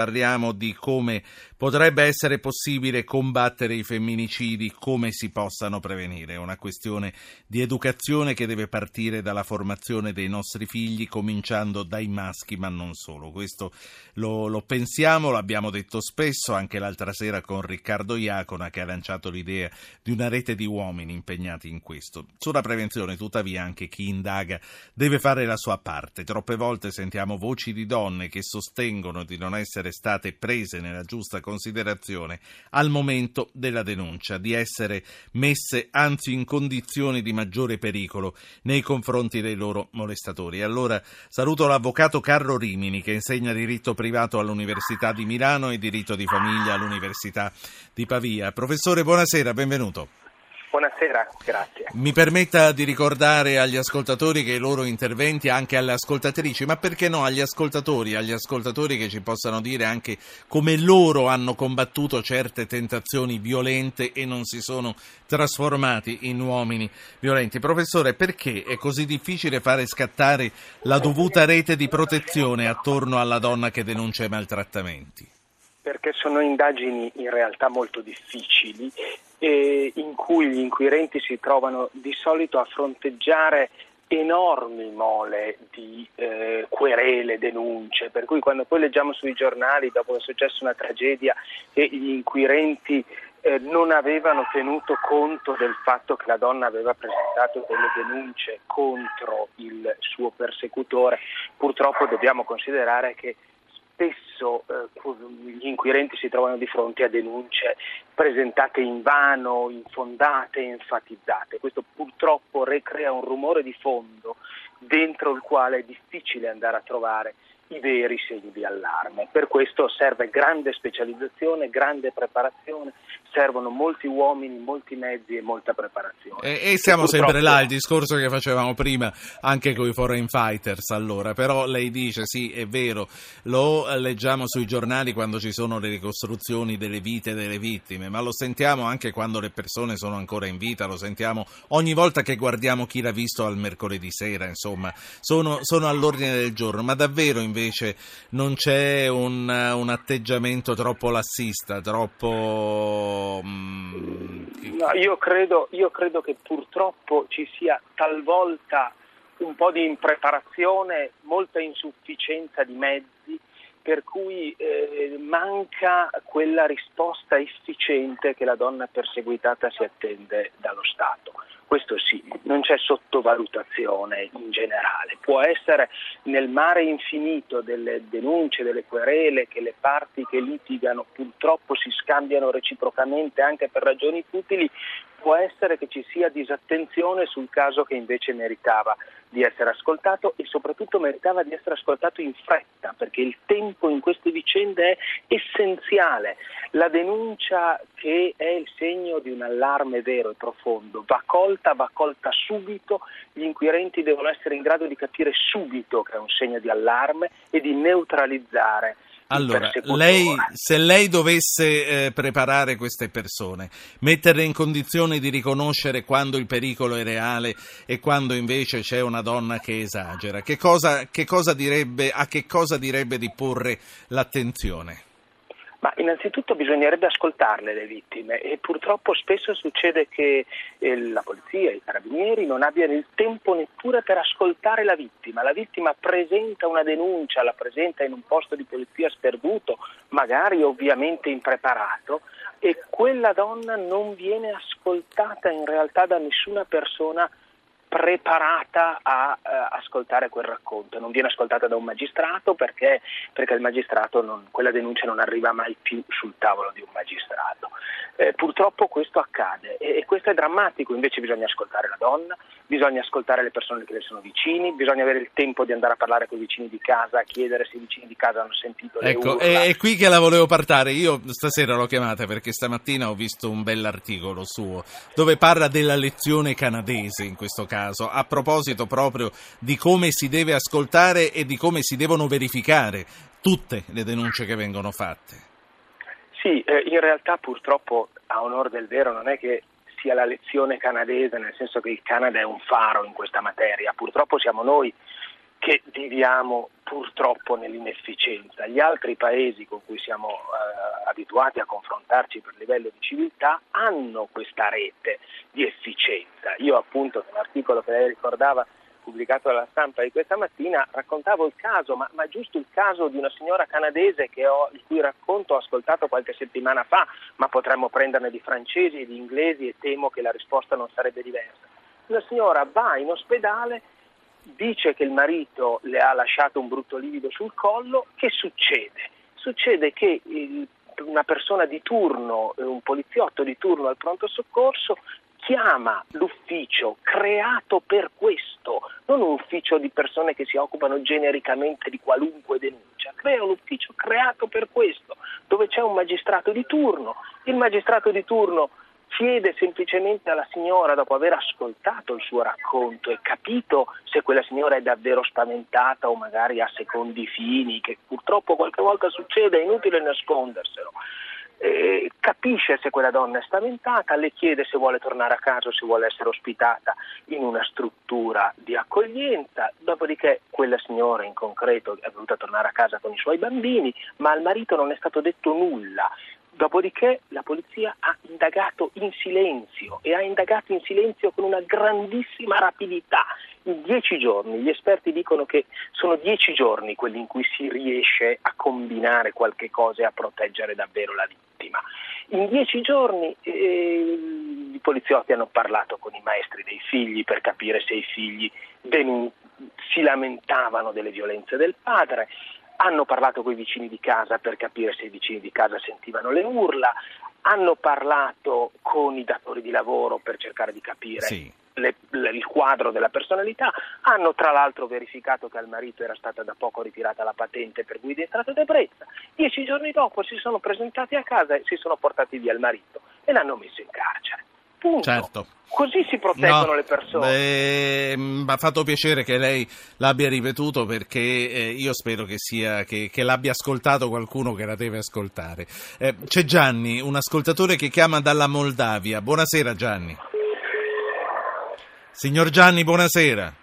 Parliamo di come potrebbe essere possibile combattere i femminicidi, come si possano prevenire. È una questione di educazione che deve partire dalla formazione dei nostri figli, cominciando dai maschi, ma non solo. Questo lo, lo pensiamo, l'abbiamo detto spesso, anche l'altra sera con Riccardo Iacona che ha lanciato l'idea di una rete di uomini impegnati in questo. Sulla prevenzione, tuttavia, anche chi indaga deve fare la sua parte. Troppe volte sentiamo voci di donne che sostengono di non essere essere state prese nella giusta considerazione al momento della denuncia, di essere messe anzi in condizioni di maggiore pericolo nei confronti dei loro molestatori. Allora saluto l'avvocato Carlo Rimini che insegna diritto privato all'Università di Milano e diritto di famiglia all'Università di Pavia. Professore, buonasera, benvenuto. Buonasera, grazie. Mi permetta di ricordare agli ascoltatori che i loro interventi, anche alle ascoltatrici, ma perché no agli ascoltatori, agli ascoltatori che ci possano dire anche come loro hanno combattuto certe tentazioni violente e non si sono trasformati in uomini violenti. Professore, perché è così difficile fare scattare la dovuta rete di protezione attorno alla donna che denuncia i maltrattamenti? Perché sono indagini in realtà molto difficili eh, in cui gli inquirenti si trovano di solito a fronteggiare enormi mole di eh, querele, denunce, per cui quando poi leggiamo sui giornali dopo che è successa una tragedia e gli inquirenti eh, non avevano tenuto conto del fatto che la donna aveva presentato delle denunce contro il suo persecutore, purtroppo dobbiamo considerare che spesso eh, gli inquirenti si trovano di fronte a denunce presentate in vano, infondate, enfatizzate. Questo purtroppo recrea un rumore di fondo dentro il quale è difficile andare a trovare i veri segni di allarme. Per questo serve grande specializzazione, grande preparazione, servono molti uomini, molti mezzi e molta preparazione. E, e siamo Purtroppo... sempre là, il discorso che facevamo prima anche con i foreign fighters allora, però lei dice sì, è vero, lo leggiamo sui giornali quando ci sono le ricostruzioni delle vite delle vittime, ma lo sentiamo anche quando le persone sono ancora in vita, lo sentiamo ogni volta che guardiamo chi l'ha visto al mercoledì sera, insomma, sono, sono all'ordine del giorno, ma davvero invece non c'è un, un atteggiamento troppo lassista, troppo... Mm, no, io, credo, io credo che purtroppo ci sia talvolta un po' di impreparazione, molta insufficienza di mezzi per cui eh, manca quella risposta efficiente che la donna perseguitata si attende dallo Stato questo sì, non c'è sottovalutazione in generale. Può essere nel mare infinito delle denunce, delle querele che le parti che litigano purtroppo si scambiano reciprocamente anche per ragioni futili, può essere che ci sia disattenzione sul caso che invece meritava di essere ascoltato e soprattutto meritava di essere ascoltato in fretta, perché il tempo in queste vicende è essenziale. La denuncia che è il segno di un allarme vero e profondo va colta, va colta subito, gli inquirenti devono essere in grado di capire subito che è un segno di allarme e di neutralizzare allora, lei, se lei dovesse eh, preparare queste persone, metterle in condizione di riconoscere quando il pericolo è reale e quando invece c'è una donna che esagera, che cosa, che cosa direbbe, a che cosa direbbe di porre l'attenzione? Ma innanzitutto bisognerebbe ascoltarle le vittime e purtroppo spesso succede che eh, la polizia i carabinieri non abbiano il tempo neppure per ascoltare la vittima. La vittima presenta una denuncia, la presenta in un posto di polizia sperduto, magari ovviamente impreparato e quella donna non viene ascoltata in realtà da nessuna persona preparata a uh, ascoltare quel racconto, non viene ascoltata da un magistrato perché, perché non, quella denuncia non arriva mai più sul tavolo di un magistrato. Eh, purtroppo questo accade e, e, questo è drammatico, invece bisogna ascoltare la donna, bisogna ascoltare le persone che le sono vicini, bisogna avere il tempo di andare a parlare con i vicini di casa, chiedere se i vicini di casa hanno sentito le ecco, urla. È, è qui che la volevo partare, io stasera l'ho chiamata perché stamattina ho visto un bell'articolo suo dove parla della lezione canadese in questo caso, a proposito proprio di come si deve ascoltare e di come si devono verificare tutte le denunce che vengono fatte. Sì, eh, in realtà purtroppo a onore del vero non è che sia la lezione canadese, nel senso che il Canada è un faro in questa materia, purtroppo siamo noi che viviamo purtroppo nell'inefficienza. Gli altri paesi con cui siamo eh, abituati a confrontarci per livello di civiltà hanno questa rete di efficienza. Io appunto nell'articolo che lei ricordava pubblicato dalla stampa di questa mattina raccontavo il caso, ma, ma giusto il caso di una signora canadese ho, il cui racconto ho ascoltato qualche settimana fa, ma potremmo prenderne di francesi e di inglesi e temo che la risposta non sarebbe diversa. Una signora va in ospedale dice che il marito le ha lasciato un brutto livido sul collo, che succede? Succede che il, una persona di turno, eh, un poliziotto di turno al pronto soccorso, chiama l'ufficio creato per questo, non un ufficio di persone che si occupano genericamente di qualunque denuncia, crea un ufficio creato per questo, dove c'è un magistrato di turno. Il magistrato di turno chiede semplicemente alla signora, dopo aver ascoltato il suo racconto e capito se quella signora è davvero spaventata o magari ha secondi fini, che purtroppo qualche volta succede, è inutile nasconderselo. Capisce se quella donna è spaventata, le chiede se vuole tornare a casa o se vuole essere ospitata in una struttura di accoglienza, dopodiché quella signora in concreto è voluta tornare a casa con i suoi bambini, ma al marito non è stato detto nulla. Dopodiché la polizia ha indagato in silenzio e ha indagato in silenzio con una grandissima rapidità. In dieci giorni, gli esperti dicono che sono dieci giorni quelli in cui si riesce a combinare qualche cosa e a proteggere davvero la vittima. In dieci giorni eh, i poliziotti hanno parlato con i maestri dei figli per capire se i figli denun- si lamentavano delle violenze del padre, hanno parlato con i vicini di casa per capire se i vicini di casa sentivano le urla, hanno parlato con i datori di lavoro per cercare di capire sì. le, le, il quadro della personalità, hanno tra l'altro verificato che al marito era stata da poco ritirata la patente per guida in stato d'ebbrezza. Dieci giorni dopo si sono presentati a casa e si sono portati via il marito e l'hanno messo in carcere. Punto. Certo. Così si proteggono no, le persone. Mi ha fatto piacere che lei l'abbia ripetuto perché eh, io spero che, sia, che, che, l'abbia ascoltato qualcuno che la deve ascoltare. Eh, c'è Gianni, un ascoltatore che chiama dalla Moldavia. Buonasera Gianni. Signor Gianni, buonasera.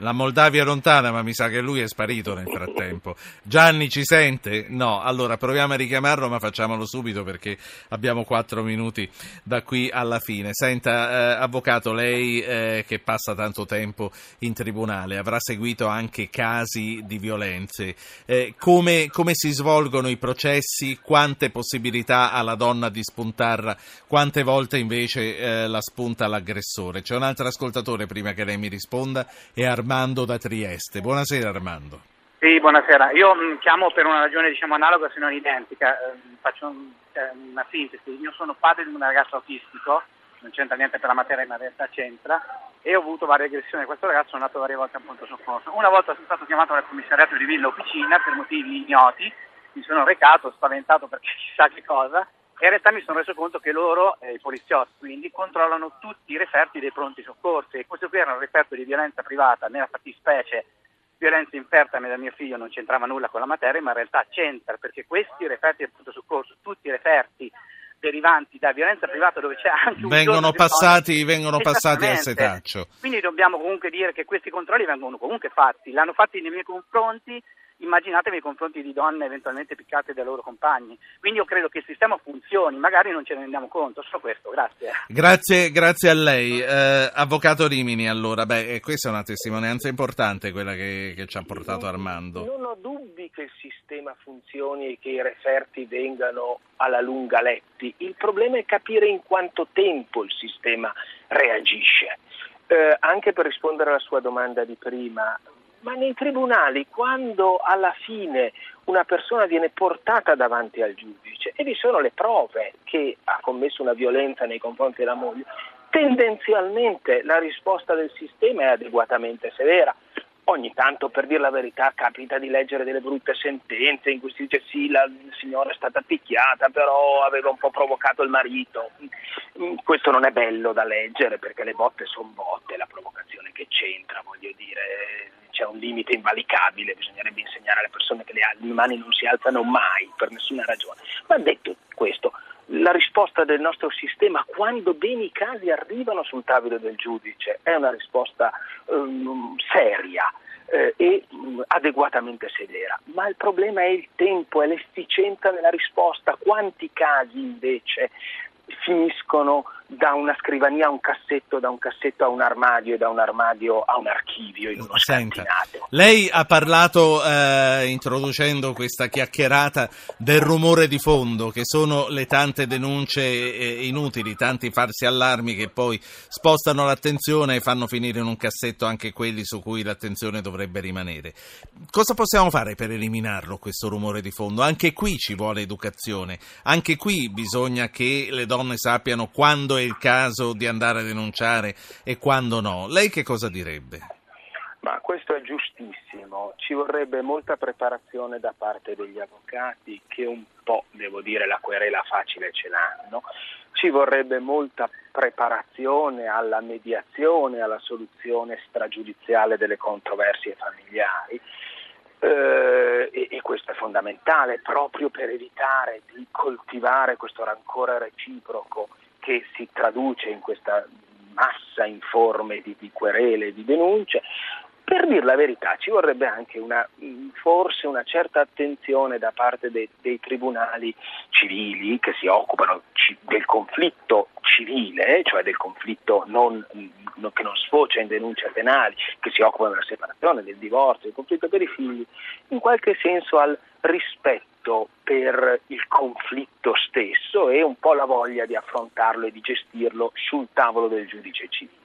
La Moldavia è lontana, ma mi sa che lui è sparito nel frattempo. Gianni ci sente? No, allora proviamo a richiamarlo, ma facciamolo subito perché abbiamo quattro minuti da qui alla fine. Senta, eh, avvocato, lei eh, che passa tanto tempo in tribunale avrà seguito anche casi di violenze. Eh, come, come, si svolgono i processi? Quante possibilità ha la donna di spuntarla? Quante volte invece eh, la spunta l'aggressore? C'è un altro ascoltatore prima che lei mi risponda, è Armando Armando da Trieste. Buonasera Armando. Sì, buonasera. Io mh, mm, chiamo per una ragione diciamo, analoga se non identica. Eh, faccio eh, una sintesi. Io sono padre di un ragazzo autistico, non c'entra niente per la materia, ma in realtà c'entra, e ho avuto varie aggressioni. Questo ragazzo è andato varie volte a pronto soccorso. Una volta sono stato chiamato dal commissariato di Villa Officina per motivi ignoti, mi sono recato, spaventato perché chissà che cosa, e in realtà mi sono reso conto che loro, eh, i poliziotti, quindi controllano tutti i referti dei pronti soccorsi. E questo qui era un referto di violenza privata, nella fattispecie violenza inferta da mio figlio non c'entrava nulla con la materia, ma in realtà c'entra perché questi referti del pronto soccorso, tutti i referti derivanti da violenza privata dove c'è anche un vengono passati, vengono passati al setaccio. Quindi dobbiamo comunque dire che questi controlli vengono comunque fatti, l'hanno fatti nei miei confronti immaginatevi nei confronti di donne eventualmente piccate dai loro compagni. Quindi io credo che il sistema funzioni, magari non ce ne rendiamo conto, solo questo, grazie. Grazie, grazie a lei. Eh, Avvocato Rimini, allora, beh, eh, questa è una testimonianza importante quella che, che ci ha portato non, Armando. Non ho dubbi che il sistema funzioni e che i referti vengano alla lunga letti, il problema è capire in quanto tempo il sistema reagisce. Eh, anche per rispondere alla sua domanda di prima, ma nei tribunali quando alla fine una persona viene portata davanti al giudice e vi sono le prove che ha commesso una violenza nei confronti della moglie, tendenzialmente la risposta del sistema è adeguatamente severa. Ogni tanto, per dire la verità, capita di leggere delle brutte sentenze in cui si dice sì, la signora è stata picchiata, però aveva un po' provocato il marito. Mm, questo non è bello da leggere perché le botte sono botte, la provocazione che c'entra, voglio dire, c'è un limite invalicabile, bisognerebbe insegnare alle persone che le, le mani non si alzano mai per nessuna ragione. Ma detto questo, la risposta del nostro sistema quando bene i casi arrivano sul tavolo del giudice è una risposta um, seria eh, e mh, adeguatamente severa. Ma il problema è il tempo, è l'efficienza nella risposta. Quanti casi invece finiscono da una scrivania a un cassetto, da un cassetto a un armadio e da un armadio a un archivio in uno Senta, lei ha parlato, eh, introducendo questa chiacchierata, del rumore di fondo, che sono le tante denunce eh, inutili, tanti farsi allarmi che poi spostano l'attenzione e fanno finire in un cassetto anche quelli su cui l'attenzione dovrebbe rimanere. Cosa possiamo fare per eliminarlo, questo rumore di fondo? Anche qui ci vuole educazione, anche qui bisogna che le donne sappiano quando è il caso di andare a denunciare e quando no. Lei che cosa direbbe? Ma questo è giustissimo, ci vorrebbe molta preparazione da parte degli avvocati che un po', devo dire, la querela facile ce l'hanno, ci vorrebbe molta preparazione alla mediazione, alla soluzione stragiudiziale delle controversie familiari. Eh, e, questo è fondamentale proprio per evitare di coltivare questo rancore reciproco che si traduce in questa massa informe di, di querele, di denunce, per dire la verità ci vorrebbe anche una, forse una certa attenzione da parte dei, dei tribunali civili che si occupano ci, del conflitto civile, cioè del conflitto non, che non sfocia in denunce penali, che si occupano della separazione, del divorzio, del conflitto per i figli, in qualche senso al rispetto per il conflitto stesso e un po' la voglia di affrontarlo e di gestirlo sul tavolo del giudice civile.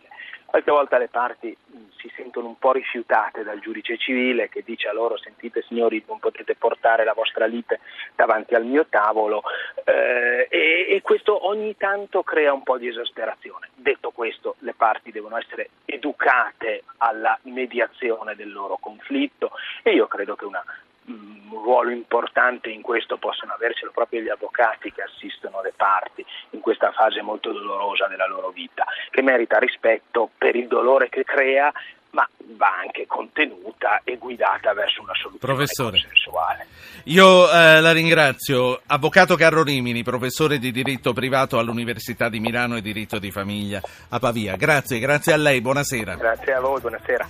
Qualche volta le parti si sentono un po' rifiutate dal giudice civile che dice a loro sentite signori non potete portare la vostra lite davanti al mio tavolo eh, e, e questo ogni tanto crea un po' di esasperazione. Detto questo le parti devono essere educate alla mediazione del loro conflitto e io credo che una un ruolo importante in questo possono avercelo proprio gli avvocati che assistono le parti in questa fase molto dolorosa della loro vita, che merita rispetto per il dolore che crea, ma va anche contenuta e guidata verso una soluzione professore, consensuale. Io eh, la ringrazio. Avvocato Carlo Rimini, professore di diritto privato all'Università di Milano e diritto di famiglia a Pavia. Grazie, grazie a lei, buonasera. Grazie a voi, buonasera.